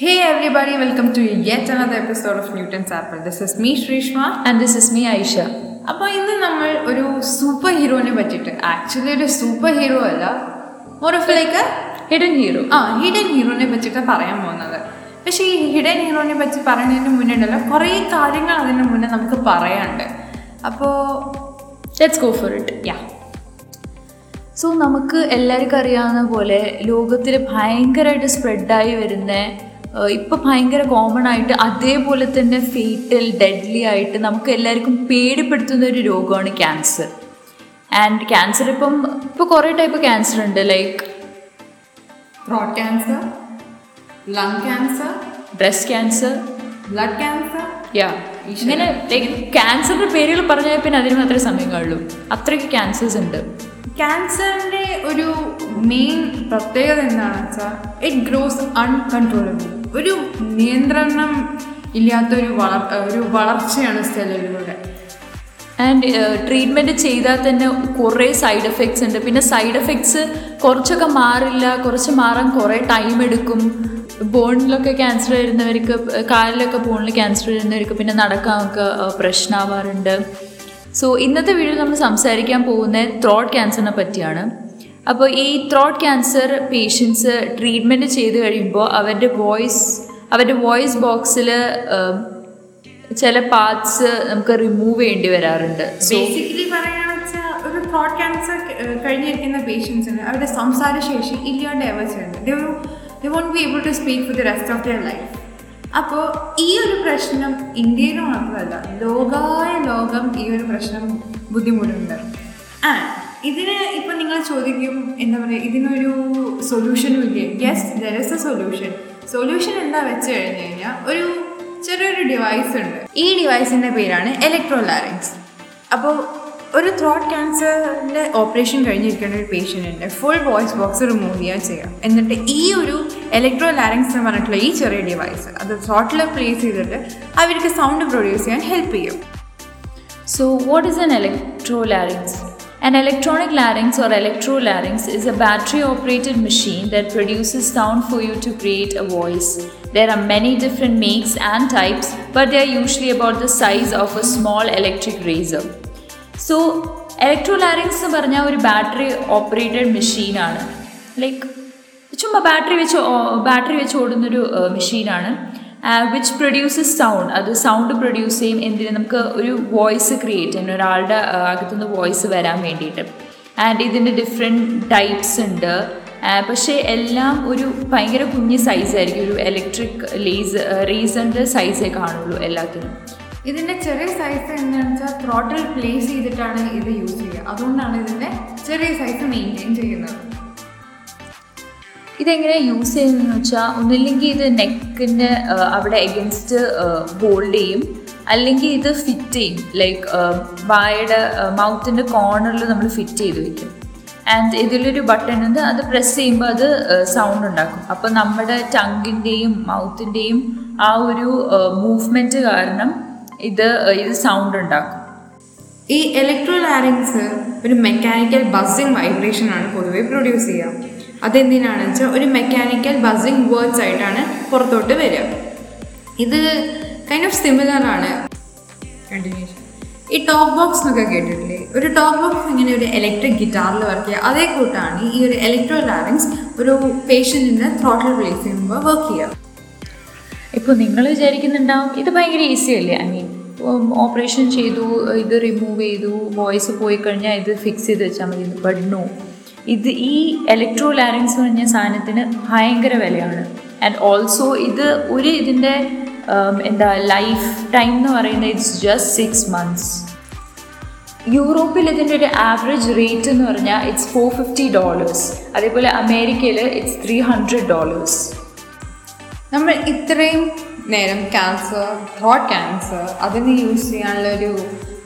Hey everybody, welcome to yet another episode of Newton's Apple. This is me Shrishma. And this is me Aisha അപ്പോൾ ഇന്ന് നമ്മൾ ഒരു super ഹീറോനെ പറ്റിയിട്ട് actually ഒരു സൂപ്പർ ഹീറോ അല്ല more of like hidden hero ആ hidden ഹീറോനെ പറ്റിയിട്ട് പറയാൻ പോകുന്നത്. പക്ഷേ ഈ ഹിഡൻ ഹീറോനെ പറ്റി പറയുന്നതിന് മുന്നേ ഉണ്ടല്ലോ കുറേ കാര്യങ്ങൾ അതിന് മുന്നേ നമുക്ക് പറയാനുണ്ട്. അപ്പോൾ let's go for it yeah so നമുക്ക് എല്ലാവർക്കും അറിയാവുന്ന പോലെ ലോകത്തിൽ ഭയങ്കരമായിട്ട് സ്പ്രെഡായി വരുന്ന ഇപ്പോൾ ഭയങ്കര കോമൺ ആയിട്ട് അതേപോലെ തന്നെ ഫേറ്റൽ ഡെഡ്ലി ആയിട്ട് നമുക്ക് എല്ലാവർക്കും പേടിപ്പെടുത്തുന്ന ഒരു രോഗമാണ് ക്യാൻസർ ആൻഡ് ക്യാൻസർ ഇപ്പം ഇപ്പൊ കുറേ ടൈപ്പ് ക്യാൻസർ ഉണ്ട് like throat cancer lung cancer breast cancer blood cancer yeah ഇങ്ങനെ ലൈക്ക് ക്യാൻസറിന്റെ പേരുകൾ പറഞ്ഞാൽ പിന്നെ അതിന് മാത്രമേ സമയം കാണുള്ളൂ. അത്രയ്ക്ക് ക്യാൻസേഴ്സ് ഉണ്ട്. ക്യാൻസറിന്റെ ഒരു മെയിൻ പ്രത്യേകത എന്താണെന്ന് വെച്ചാൽ ഇറ്റ് ഗ്രോസ് അൺകൺട്രോളബിൾ ഒരു നിയന്ത്രണം ഇല്ലാത്തൊരു വളർ ഒരു വളർച്ചയാണ് സെല്ലുകളുടെ ആൻഡ് ട്രീറ്റ്മെന്റ് ചെയ്താൽ തന്നെ കുറേ സൈഡ് എഫക്ട്സ് ഉണ്ട്. പിന്നെ സൈഡ് എഫക്ട്സ് കുറച്ചൊക്കെ മാറില്ല കുറച്ച് മാറാൻ കുറേ ടൈം എടുക്കും. ബോണിലൊക്കെ ക്യാൻസർ വരുന്നവർക്ക് കാലിലൊക്കെ ബോണിൽ ക്യാൻസർ വരുന്നവർക്ക് പിന്നെ നടക്കാനൊക്കെ പ്രശ്നമാവാറുണ്ട് സോ ഇന്നത്തെ വീഡിയോ നമ്മൾ സംസാരിക്കാൻ പോകുന്നത് ത്രോട്ട് ക്യാൻസറിനെ പറ്റിയാണ്. അപ്പോൾ ഈ ത്രോട്ട് ക്യാൻസർ പേഷ്യൻസ് ട്രീറ്റ്മെന്റ് ചെയ്ത് കഴിയുമ്പോൾ അവരുടെ വോയിസ് അവരുടെ വോയിസ് ബോക്സിൽ ചില പാർട്സ് നമുക്ക് റിമൂവ് ചെയ്യേണ്ടി വരാറുണ്ട്. ബേസിക്കലി ഒരു ത്രോട്ട് ക്യാൻസർ കഴിഞ്ഞിരിക്കുന്ന പേഷ്യൻസിന് അവരുടെ സംസാരശേഷി ഇല്ലാണ്ട് എവർ ചെയ്യുന്നത് be able to speak the rest of their life അപ്പോൾ ഈ ഒരു പ്രശ്നം ഇന്ത്യയിൽ മാത്രമല്ല ലോകായ ലോകം ഈ ഒരു പ്രശ്നം ബുദ്ധിമുട്ടുണ്ട് ആ ഇതിന് ഇപ്പം നിങ്ങൾ ചോദിക്കും എന്താ പറയുക ഇതിനൊരു സൊല്യൂഷനും ഇല്ലേ? Yes there is a solution solution എന്താ വെച്ച് കഴിഞ്ഞ് കഴിഞ്ഞാൽ ഒരു ചെറിയൊരു ഡിവൈസ് ഉണ്ട്. ഈ ഡിവൈസിന്റെ പേരാണ് ഇലക്ട്രോലാറിങ്സ് അപ്പോൾ ഒരു ത്രോട്ട് ക്യാൻസറിന്റെ ഓപ്പറേഷൻ കഴിഞ്ഞിരിക്കുന്ന ഒരു പേഷ്യന്റിന്റെ ഫുൾ വോയിസ് ബോക്സ് റിമൂവ് ചെയ്യുക ചെയ്യാം. എന്നിട്ട് ഈ ഒരു ഇലക്ട്രോ ലാരിങ്സ് എന്ന് പറഞ്ഞിട്ടുള്ള ഈ ചെറിയ ഡിവൈസ് അത് ത്രോട്ടിൽ പ്ലേസ് ചെയ്തിട്ട് അവർക്ക് സൗണ്ട് പ്രൊഡ്യൂസ് ചെയ്യാൻ ഹെൽപ്പ് ചെയ്യും. So what what is an electrolarynx? An electronic larynx or electrolarynx is a battery operated machine that produces sound for you to create a voice. There are many different makes and types, but they are usually about the size of a small electric razor. So electrolarynx എന്ന് പറഞ്ഞാൽ ഒരു battery operated മെഷീനാണ് like ചുമ്മാ battery വെച്ച് battery വെച്ച് ഓടുന്നൊരു മെഷീനാണ് which produces sound അത് സൗണ്ട് പ്രൊഡ്യൂസ് ചെയ്യും എന്തിന് നമുക്ക് ഒരു വോയിസ് ക്രിയേറ്റ് ചെയ്യാൻ ഒരാളുടെ അകത്തുനിന്ന് വോയിസ് വരാൻ വേണ്ടിയിട്ട്. ആൻഡ് ഇതിന്റെ ഡിഫറെന്റ് ടൈപ്സ് ഉണ്ട്. പക്ഷേ എല്ലാം ഒരു ഭയങ്കര കുഞ്ഞ് സൈസായിരിക്കും ഒരു ഇലക്ട്രിക് ലേസ് റേസറിന്റെ സൈസേ കാണുള്ളൂ എല്ലാത്തിനും. ഇതിന്റെ ചെറിയ സൈസ് എന്താണെന്ന് വെച്ചാൽ ത്രോട്ടിൽ പ്ലേസ് ചെയ്തിട്ടാണ് ഇത് യൂസ് ചെയ്യുക. അതുകൊണ്ടാണ് ഇതിന്റെ ചെറിയ സൈസ് മെയിന്റെയിൻ ചെയ്യുന്നത്. ഇതെങ്ങനെ യൂസ് ചെയ്യുന്നതെന്ന് വെച്ചാൽ ഒന്നില്ലെങ്കിൽ ഇത് നെക്കിന്റെ അവിടെ എഗൻസ്റ്റ് ഹോൾഡ് ചെയ്യും. അല്ലെങ്കിൽ ഇത് ഫിറ്റ് ചെയ്യും. ലൈക്ക് വായയുടെ മൗത്തിന്റെ കോർണറിൽ നമ്മൾ ഫിറ്റ് ചെയ്ത് വയ്ക്കും ആൻഡ് ഇതിലൊരു ബട്ടൺ ഉണ്ട്. അത് പ്രസ് ചെയ്യുമ്പോൾ അത് സൗണ്ട് ഉണ്ടാക്കും. അപ്പോൾ നമ്മുടെ ടങ്ങിന്റെയും മൗത്തിന്റെയും ആ ഒരു മൂവ്മെന്റ് കാരണം ഇത് ഇത് സൗണ്ട് ഉണ്ടാക്കും. ഈ ഇലക്ട്രോ ലാരിങ്സ് ഒരു മെക്കാനിക്കൽ ബസ്സിങ് വൈബ്രേഷൻ ആണ് പൊതുവെ പ്രൊഡ്യൂസ് ചെയ്യുക അതെന്തിനാണെന്ന് വെച്ചാൽ ഒരു മെക്കാനിക്കൽ ബസിങ് വേർഡ്സ് ആയിട്ടാണ് പുറത്തോട്ട് വരിക. ഇത് കൈൻഡ് ഓഫ് സിമിലർ ആണ്. കണ്ടിന്യൂഷൻ ഈ ടോപ്പ് ബോക്സ് എന്നൊക്കെ കേട്ടിട്ടില്ലേ? ഒരു ടോപ്പ് ബോക്സ് ഇങ്ങനെ ഒരു ഇലക്ട്രിക് ഗിറ്റാറിൽ വർക്ക് ചെയ്യുക. അതേ കൂട്ടാണ് ഈ ഒരു ഇലക്ട്രോ ലാരിങ്സ് ഒരു പേഷ്യന്റിന് ത്രോട്ടിൽ റിലീഫ് ചെയ്യുമ്പോൾ വർക്ക് ചെയ്യുക. ഇപ്പോൾ നിങ്ങൾ വിചാരിക്കുന്നുണ്ടാവും ഇത് ഭയങ്കര ഈസി അല്ലേ? ഐ മീൻ ഓപ്പറേഷൻ ചെയ്തു ഇത് റിമൂവ് ചെയ്തു വോയിസ് പോയി കഴിഞ്ഞാൽ ഇത് ഫിക്സ് ചെയ്ത് വെച്ചാൽ മതി ബട്ട് നോ ഇത് ഈ ഇലക്ട്രോ ലാരിങ്സ് പറഞ്ഞ സാധനത്തിന് ഭയങ്കര വിലയാണ്. ആൻഡ് ഓൾസോ ഇത് ഒരു ഇതിന്റെ എന്താ ലൈഫ് ടൈം എന്ന് പറയുന്നത് ഇറ്റ്സ് ജസ്റ്റ് സിക്സ് മന്ത്സ് യൂറോപ്പിൽ ഇതിന്റെ ഒരു ആവറേജ് റേറ്റ് എന്ന് പറഞ്ഞാൽ ഇറ്റ്സ് ഫോർ ഫിഫ്റ്റി ഡോളേഴ്സ് അതേപോലെ അമേരിക്കയിൽ ഇറ്റ്സ് ത്രീ ഹൺഡ്രഡ് ഡോളേഴ്സ് നമ്മൾ ഇത്രയും നേരം ക്യാൻസർ ഹോട്ട് ക്യാൻസർ അതിന് യൂസ് ചെയ്യാനുള്ള ഒരു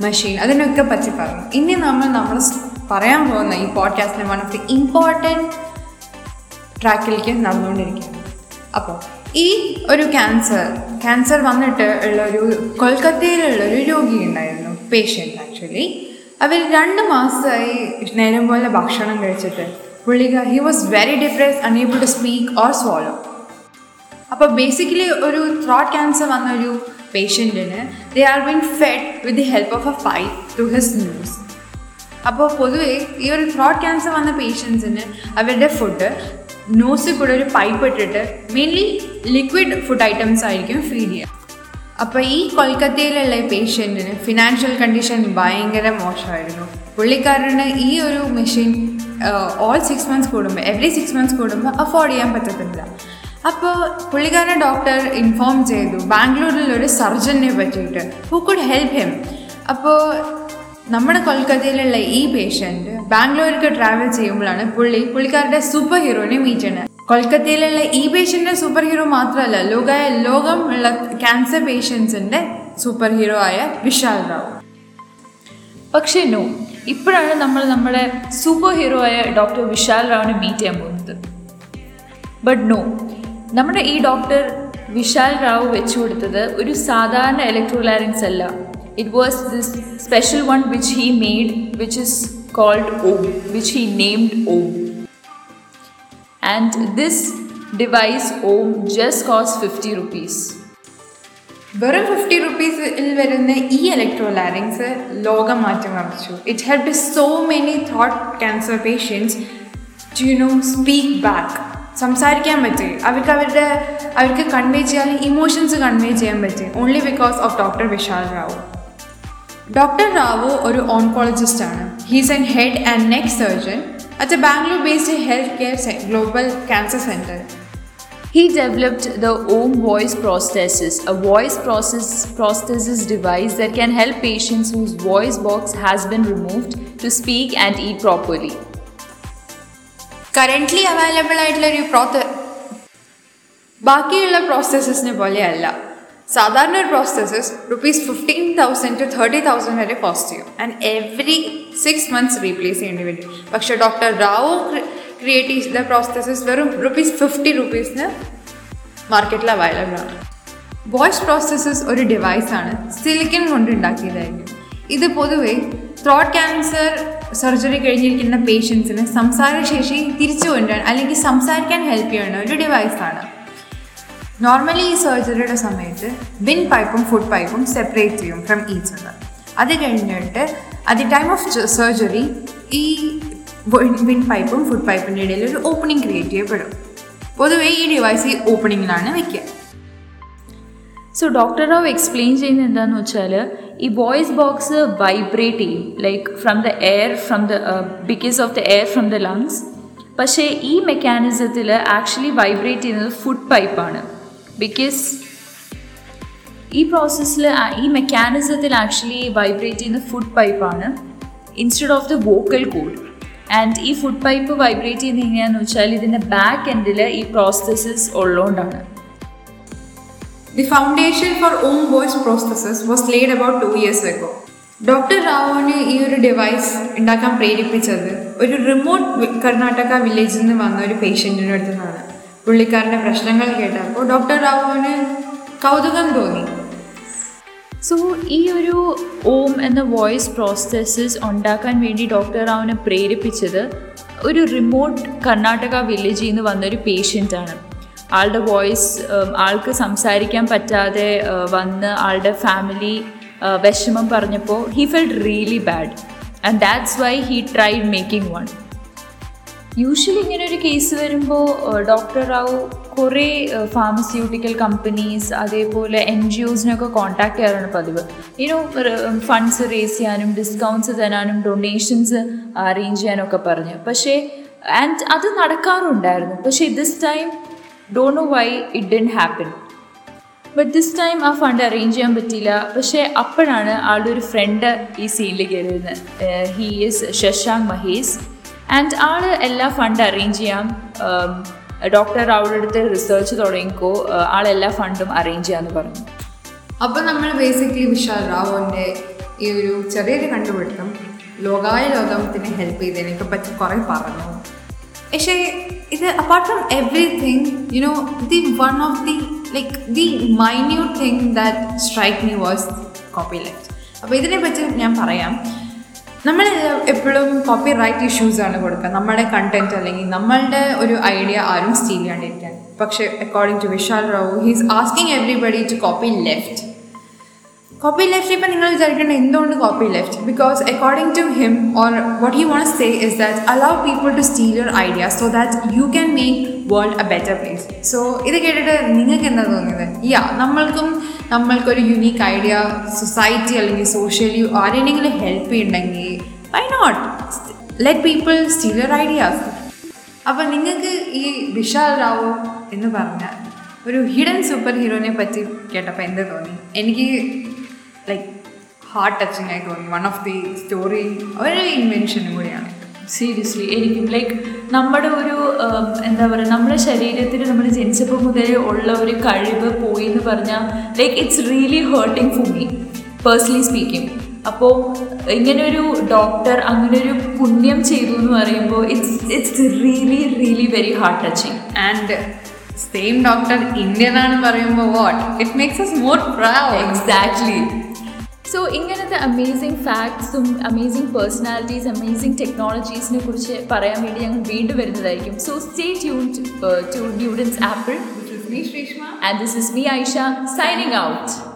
മെഷീൻ അതിനൊക്കെ പറ്റി പറഞ്ഞു. ഇനി നമ്മൾ സ് പറയാൻ പോകുന്ന ഈ പോഡ്കാസ്റ്റിലെ വൺ ഓഫ് ദി ഇമ്പോർട്ടന്റ് ട്രാക്കിലേക്ക് നടന്നുകൊണ്ടിരിക്കുകയാണ്. അപ്പോൾ ഈ ഒരു ക്യാൻസർ ക്യാൻസർ വന്നിട്ട് ഉള്ള ഒരു കൊൽക്കത്തയിലുള്ള ഒരു രോഗി ഉണ്ടായിരുന്നു പേഷ്യന്റ് ആക്ച്വലി അവർ രണ്ട് മാസമായി നേരം പോലെ ഭക്ഷണം കഴിച്ചിട്ട് പുള്ളിക he was very depress unable to speak or swallow അപ്പോൾ ബേസിക്കലി ഒരു ത്രോട്ട് ക്യാൻസർ വന്ന ഒരു പേഷ്യന്റിന് they are been fed with the help of a fight to his news അപ്പോൾ പൊതുവേ ഈ ഒരു ത്രോട്ട് ക്യാൻസർ വന്ന പേഷ്യൻസിന് അവരുടെ ഫുഡ് നോസിൽ കൂടെ ഒരു പൈപ്പ് ഇട്ടിട്ട് മെയിൻലി ലിക്വിഡ് ഫുഡ് ഐറ്റംസ് ആയിരിക്കും ഫീഡ് ചെയ്യുക. അപ്പോൾ ഈ കൊൽക്കത്തയിലുള്ള പേഷ്യന്റിന് ഫിനാൻഷ്യൽ കണ്ടീഷൻ ഭയങ്കര മോശമായിരുന്നു. പുള്ളിക്കാരന് ഈ ഒരു മെഷീൻ ഓൾ സിക്സ് മന്ത്സ് കൂടുമ്പോൾ എവറി സിക്സ് മന്ത്സ് കൂടുമ്പോൾ അഫോർഡ് ചെയ്യാൻ പറ്റത്തില്ല. അപ്പോൾ പുള്ളിക്കാരൻ ഡോക്ടർ ഇൻഫോം ചെയ്തു. ബാംഗ്ലൂരിൽ ഒരു സർജനെ പറ്റിയിട്ട് ഹു കുഡ് ഹെൽപ്പ് ഹിം അപ്പോൾ നമ്മുടെ കൊൽക്കത്തയിലുള്ള ഈ പേഷ്യന്റ് ബാംഗ്ലൂർക്ക് ട്രാവൽ ചെയ്യുമ്പോഴാണ് പുള്ളി പുള്ളിക്കാരുടെ സൂപ്പർ ഹീറോനെ മീറ്റ് ചെയ്യുന്നത്. കൊൽക്കത്തയിലുള്ള ഈ പേഷ്യന്റെ സൂപ്പർ ഹീറോ മാത്രമല്ല ലോകായ ലോകം ഉള്ള ക്യാൻസർ പേഷ്യൻസിന്റെ സൂപ്പർ ഹീറോ ആയ വിശാൽ റാവു. പക്ഷേ നോ ഇപ്പോഴാണ് നമ്മൾ നമ്മുടെ സൂപ്പർ ഹീറോ ആയ ഡോക്ടർ വിശാൽ റാവിനെ മീറ്റ് ചെയ്യാൻ പോകുന്നത്. ബട്ട് നോ നമ്മുടെ ഈ ഡോക്ടർ വിശാൽ റാവു വെച്ചു കൊടുത്തത് ഒരു സാധാരണ ഇലക്ട്രോലാരിങ്സ് അല്ല. It was this special one which he made which is called Aum which he named Aum and this device Aum just cost fifty rupees വെറും ഫിഫ്റ്റി റുപ്പീസിൽ വരുന്ന ഈ ഇലക്ട്രോലാരിങ്സ് ലോകം മാറ്റി മറിച്ചു it help so many thought cancer patients to you know speak back സംസാരിക്കാൻ പറ്റി. അവർക്ക് അവരുടെ അവർക്ക് കൺവേ ചെയ്യാൻ ഇമോഷൻസ് കൺവേ ചെയ്യാൻ പറ്റി. Only because of doctor Vishal Rao doctor Rao ഒരു ഓൺകോളജിസ്റ്റ് ആണ് he's an head and neck surgeon at a Bangalore based health care global cancer centre He developed the OM voice prosthesis, a voice process, prosthesis device that can help patients whose voice box has been removed to speak and eat properly. Currently available ആയിട്ടുള്ള ഒരു പ്രോത്ത ബാക്കിയുള്ള പ്രോസസ്സസിനെ പോലെയല്ല സാധാരണ ഒരു prostheses rupees fifteen thousand to thirty thousand വരെ cost ചെയ്യും. And every six months replace ചെയ്യേണ്ടി വരും. പക്ഷേ ഡോക്ടർ റാവു ക്രിയേറ്റ് ചെയ്ത പ്രോസസ്സസ് വെറും റുപ്പീസ് ഫിഫ്റ്റി റുപ്പീസിന് മാർക്കറ്റിൽ അവൈലബിൾ ആണ്. വോയിസ് പ്രോസസ്സസ് ഒരു ഡിവൈസാണ് സിലിക്കൺ കൊണ്ട് ഉണ്ടാക്കിയതായിരിക്കും. ഇത് പൊതുവെ ത്രോട്ട് ക്യാൻസർ സർജറി കഴിഞ്ഞിരിക്കുന്ന പേഷ്യൻസിന് സംസാരശേഷി തിരിച്ചു കൊണ്ടുവരാൻ അല്ലെങ്കിൽ സംസാരിക്കാൻ ഹെൽപ്പ് ചെയ്യുന്ന ഒരു ഡിവൈസാണ് നോർമലി ഈ സർജറിയുടെ സമയത്ത് വിൻ പൈപ്പും ഫുഡ് പൈപ്പും സെപ്പറേറ്റ് ചെയ്യും ഫ്രം ഈച്ച് അതർ അത് കഴിഞ്ഞിട്ട് at the time of surgery ഈ വിൻ പൈപ്പും ഫുഡ് പൈപ്പിന്റെ ഇടയിൽ ഒരു ഓപ്പണിംഗ് ക്രിയേറ്റ് ചെയ്യപ്പെടും. പൊതുവേ ഈ ഡിവൈസ് ഈ ഓപ്പണിങ്ങിലാണ് വെക്കുക. സോ ഡോക്ടർ റാവ് എക്സ്പ്ലെയിൻ ചെയ്യുന്നത് എന്താണെന്ന് വെച്ചാൽ ഈ വോയിസ് ബോക്സ് വൈബ്രേറ്റ് ചെയ്യും like from the air from the because of the air from the lungs പക്ഷേ ഈ മെക്കാനിസത്തിൽ ആക്ച്വലി വൈബ്രേറ്റ് ചെയ്യുന്നത് ഫുഡ് പൈപ്പാണ് ബിക്കോസ് ഈ പ്രോസസ്സിൽ ഈ മെക്കാനിസത്തിൽ ആക്ച്വലി വൈബ്രേറ്റ് ചെയ്യുന്ന food പൈപ്പാണ് instead of the vocal cord and ഈ ഫുഡ് പൈപ്പ് വൈബ്രേറ്റ് ചെയ്യുന്ന എങ്ങനെയാണെന്ന് വെച്ചാൽ ഇതിന്റെ ബാക്ക് എൻഡിൽ ഈ പ്രോസസ്സസ് ഉള്ളതുകൊണ്ടാണ് the foundation for um voice processes was laid about two years ago doctor റാവുവിന് ഈ ഒരു ഡിവൈസ് ഉണ്ടാക്കാൻ പ്രേരിപ്പിച്ചത് ഒരു റിമോട്ട് കർണാടക വില്ലേജിൽ നിന്ന് വന്ന ഒരു പേഷ്യന്റിന്റെ അടുത്ത് നിന്നാണ് പുള്ളിക്കാരന്റെ പ്രശ്നങ്ങൾ കേട്ടപ്പോൾ ഡോക്ടർ റാവുവിന് കൗതുകം തോന്നി. സോ ഈ ഒരു ഓം എന്ന വോയിസ് പ്രോസസ്സസ് ഉണ്ടാക്കാൻ വേണ്ടി ഡോക്ടർ റാവുനെ പ്രേരിപ്പിച്ചത് ഒരു റിമോട്ട് കർണാടക വില്ലേജിൽ നിന്ന് വന്നൊരു ആണ്. ആളുടെ വോയിസ് ആൾക്ക് സംസാരിക്കാൻ പറ്റാതെ വന്ന് ആളുടെ ഫാമിലി വിഷമം പറഞ്ഞപ്പോൾ he felt really bad and that's why he tried making one usually ഇങ്ങനെ ഒരു കേസ് വരുമ്പോൾ ഡോക്ടർ റാവു കുറേ ഫാർമസ്യൂട്ടിക്കൽ കമ്പനീസ് അതേപോലെ എൻ ജി ഒസിനൊക്കെ കോൺടാക്ട് ചെയ്യാറാണ് പതിവ്. ഇനോ ഫണ്ട്സ് റേസ് ചെയ്യാനും ഡിസ്കൗണ്ട്സ് തരാനും ഡൊണേഷൻസ് അറേഞ്ച് ചെയ്യാനൊക്കെ പറഞ്ഞു. പക്ഷേ ആൻഡ് അത് നടക്കാറുണ്ടായിരുന്നു. പക്ഷേ this time Dr know why it didn't happen but this time ആ ഫണ്ട് അറേഞ്ച് ചെയ്യാൻ പറ്റിയില്ല. പക്ഷേ അപ്പോഴാണ് ആളുടെ ഒരു ഫ്രണ്ട് ഈ സീനിൽ കയറിയിരുന്നത് he is Shashank Mahesh and ആൾ എല്ലാ ഫണ്ട് അറേഞ്ച് ചെയ്യാം. ഡോക്ടർ അവളുടെ അടുത്ത് റിസർച്ച് തുടങ്ങിക്കോ. ആളെല്ലാ ഫണ്ടും അറേഞ്ച് ചെയ്യാമെന്ന് പറഞ്ഞു. അപ്പോൾ നമ്മൾ ബേസിക്കലി വിശാൽ റാവുവിന്റെ ഈ ഒരു ചെറിയൊരു കണ്ടുപിടുത്തം ലോകായ ലോകത്തിന് ഹെൽപ്പ് ചെയ്തതിനൊക്കെ പറ്റി കുറേ പറഞ്ഞു. പക്ഷേ ഇത് apart from everything you know the one of the like the minute thing that strike me was copy left അപ്പോൾ ഇതിനെ പറ്റി ഞാൻ പറയാം. നമ്മൾ എപ്പോഴും കോപ്പി റൈറ്റ് ആണ് കൊടുക്കുക. നമ്മുടെ കണ്ടന്റ് അല്ലെങ്കിൽ നമ്മളുടെ ഒരു ഐഡിയ ആരും സ്റ്റീൽ ചെയ്യാണ്ടിരിക്കാൻ പക്ഷേ according to Vishal Rao he's asking everybody to copy left copy left ഇപ്പം നിങ്ങൾ വിചാരിക്കേണ്ട എന്തുകൊണ്ട് copy left because according to him or what he won't say is that allow people to steal your idea so that you can make world a better place so ഇത് കേട്ടിട്ട് നിങ്ങൾക്ക് എന്താ തോന്നിയത്? Yeah നമ്മൾക്കും നമ്മൾക്കൊരു യുണീക്ക് ഐഡിയ സൊസൈറ്റി അല്ലെങ്കിൽ socially ആരെങ്കിലും help ചെയ്യുന്നുണ്ടെങ്കിൽ why not let people steal your ideas അപ്പം നിങ്ങൾക്ക് ഈ വിശാൽ റാവു എന്ന് പറഞ്ഞ ഒരു ഹിഡൻ സൂപ്പർ ഹീറോനെ പറ്റി കേട്ടപ്പോൾ എന്ത് തോന്നി? എനിക്ക് ലൈക്ക് ഹാർട്ട് ടച്ചിങ് ആയി തോന്നി. വൺ ഓഫ് ദി സ്റ്റോറി ഒരു ഇൻവെൻഷനും കൂടിയാണ്. സീരിയസ്ലി എനിക്കും ലൈക്ക് നമ്മുടെ ഒരു എന്താ പറയുക നമ്മുടെ ശരീരത്തിൽ നമ്മൾ ജനിച്ചപ്പോൾ മുതലേ ഉള്ള ഒരു കഴിവ് പോയി എന്ന് പറഞ്ഞാൽ like it's really hurting for me personally speaking അപ്പോൾ ഇങ്ങനെ ഒരു ഡോക്ടർ അങ്ങനെ ഒരു പുണ്യം ചെയ്തു എന്ന് പറയുമ്പോൾ it's it's really really very heart touching and same doctor Indian ആണ് പറയുമ്പോൾ what it makes us more proud exactly so ഇങ്ങനത്തെ അമേസിങ് ഫാക്ട്സും അമേസിങ് പേഴ്സണാലിറ്റീസ് അമേസിങ് ടെക്നോളജീസിനെ കുറിച്ച് പറയാൻ വേണ്ടി ഞങ്ങൾ വീണ്ടും വരുന്നതായിരിക്കും so stay tune to ന്യൂഡൻസ് apple This is me, Shrishma. And this is me, Aisha, signing out.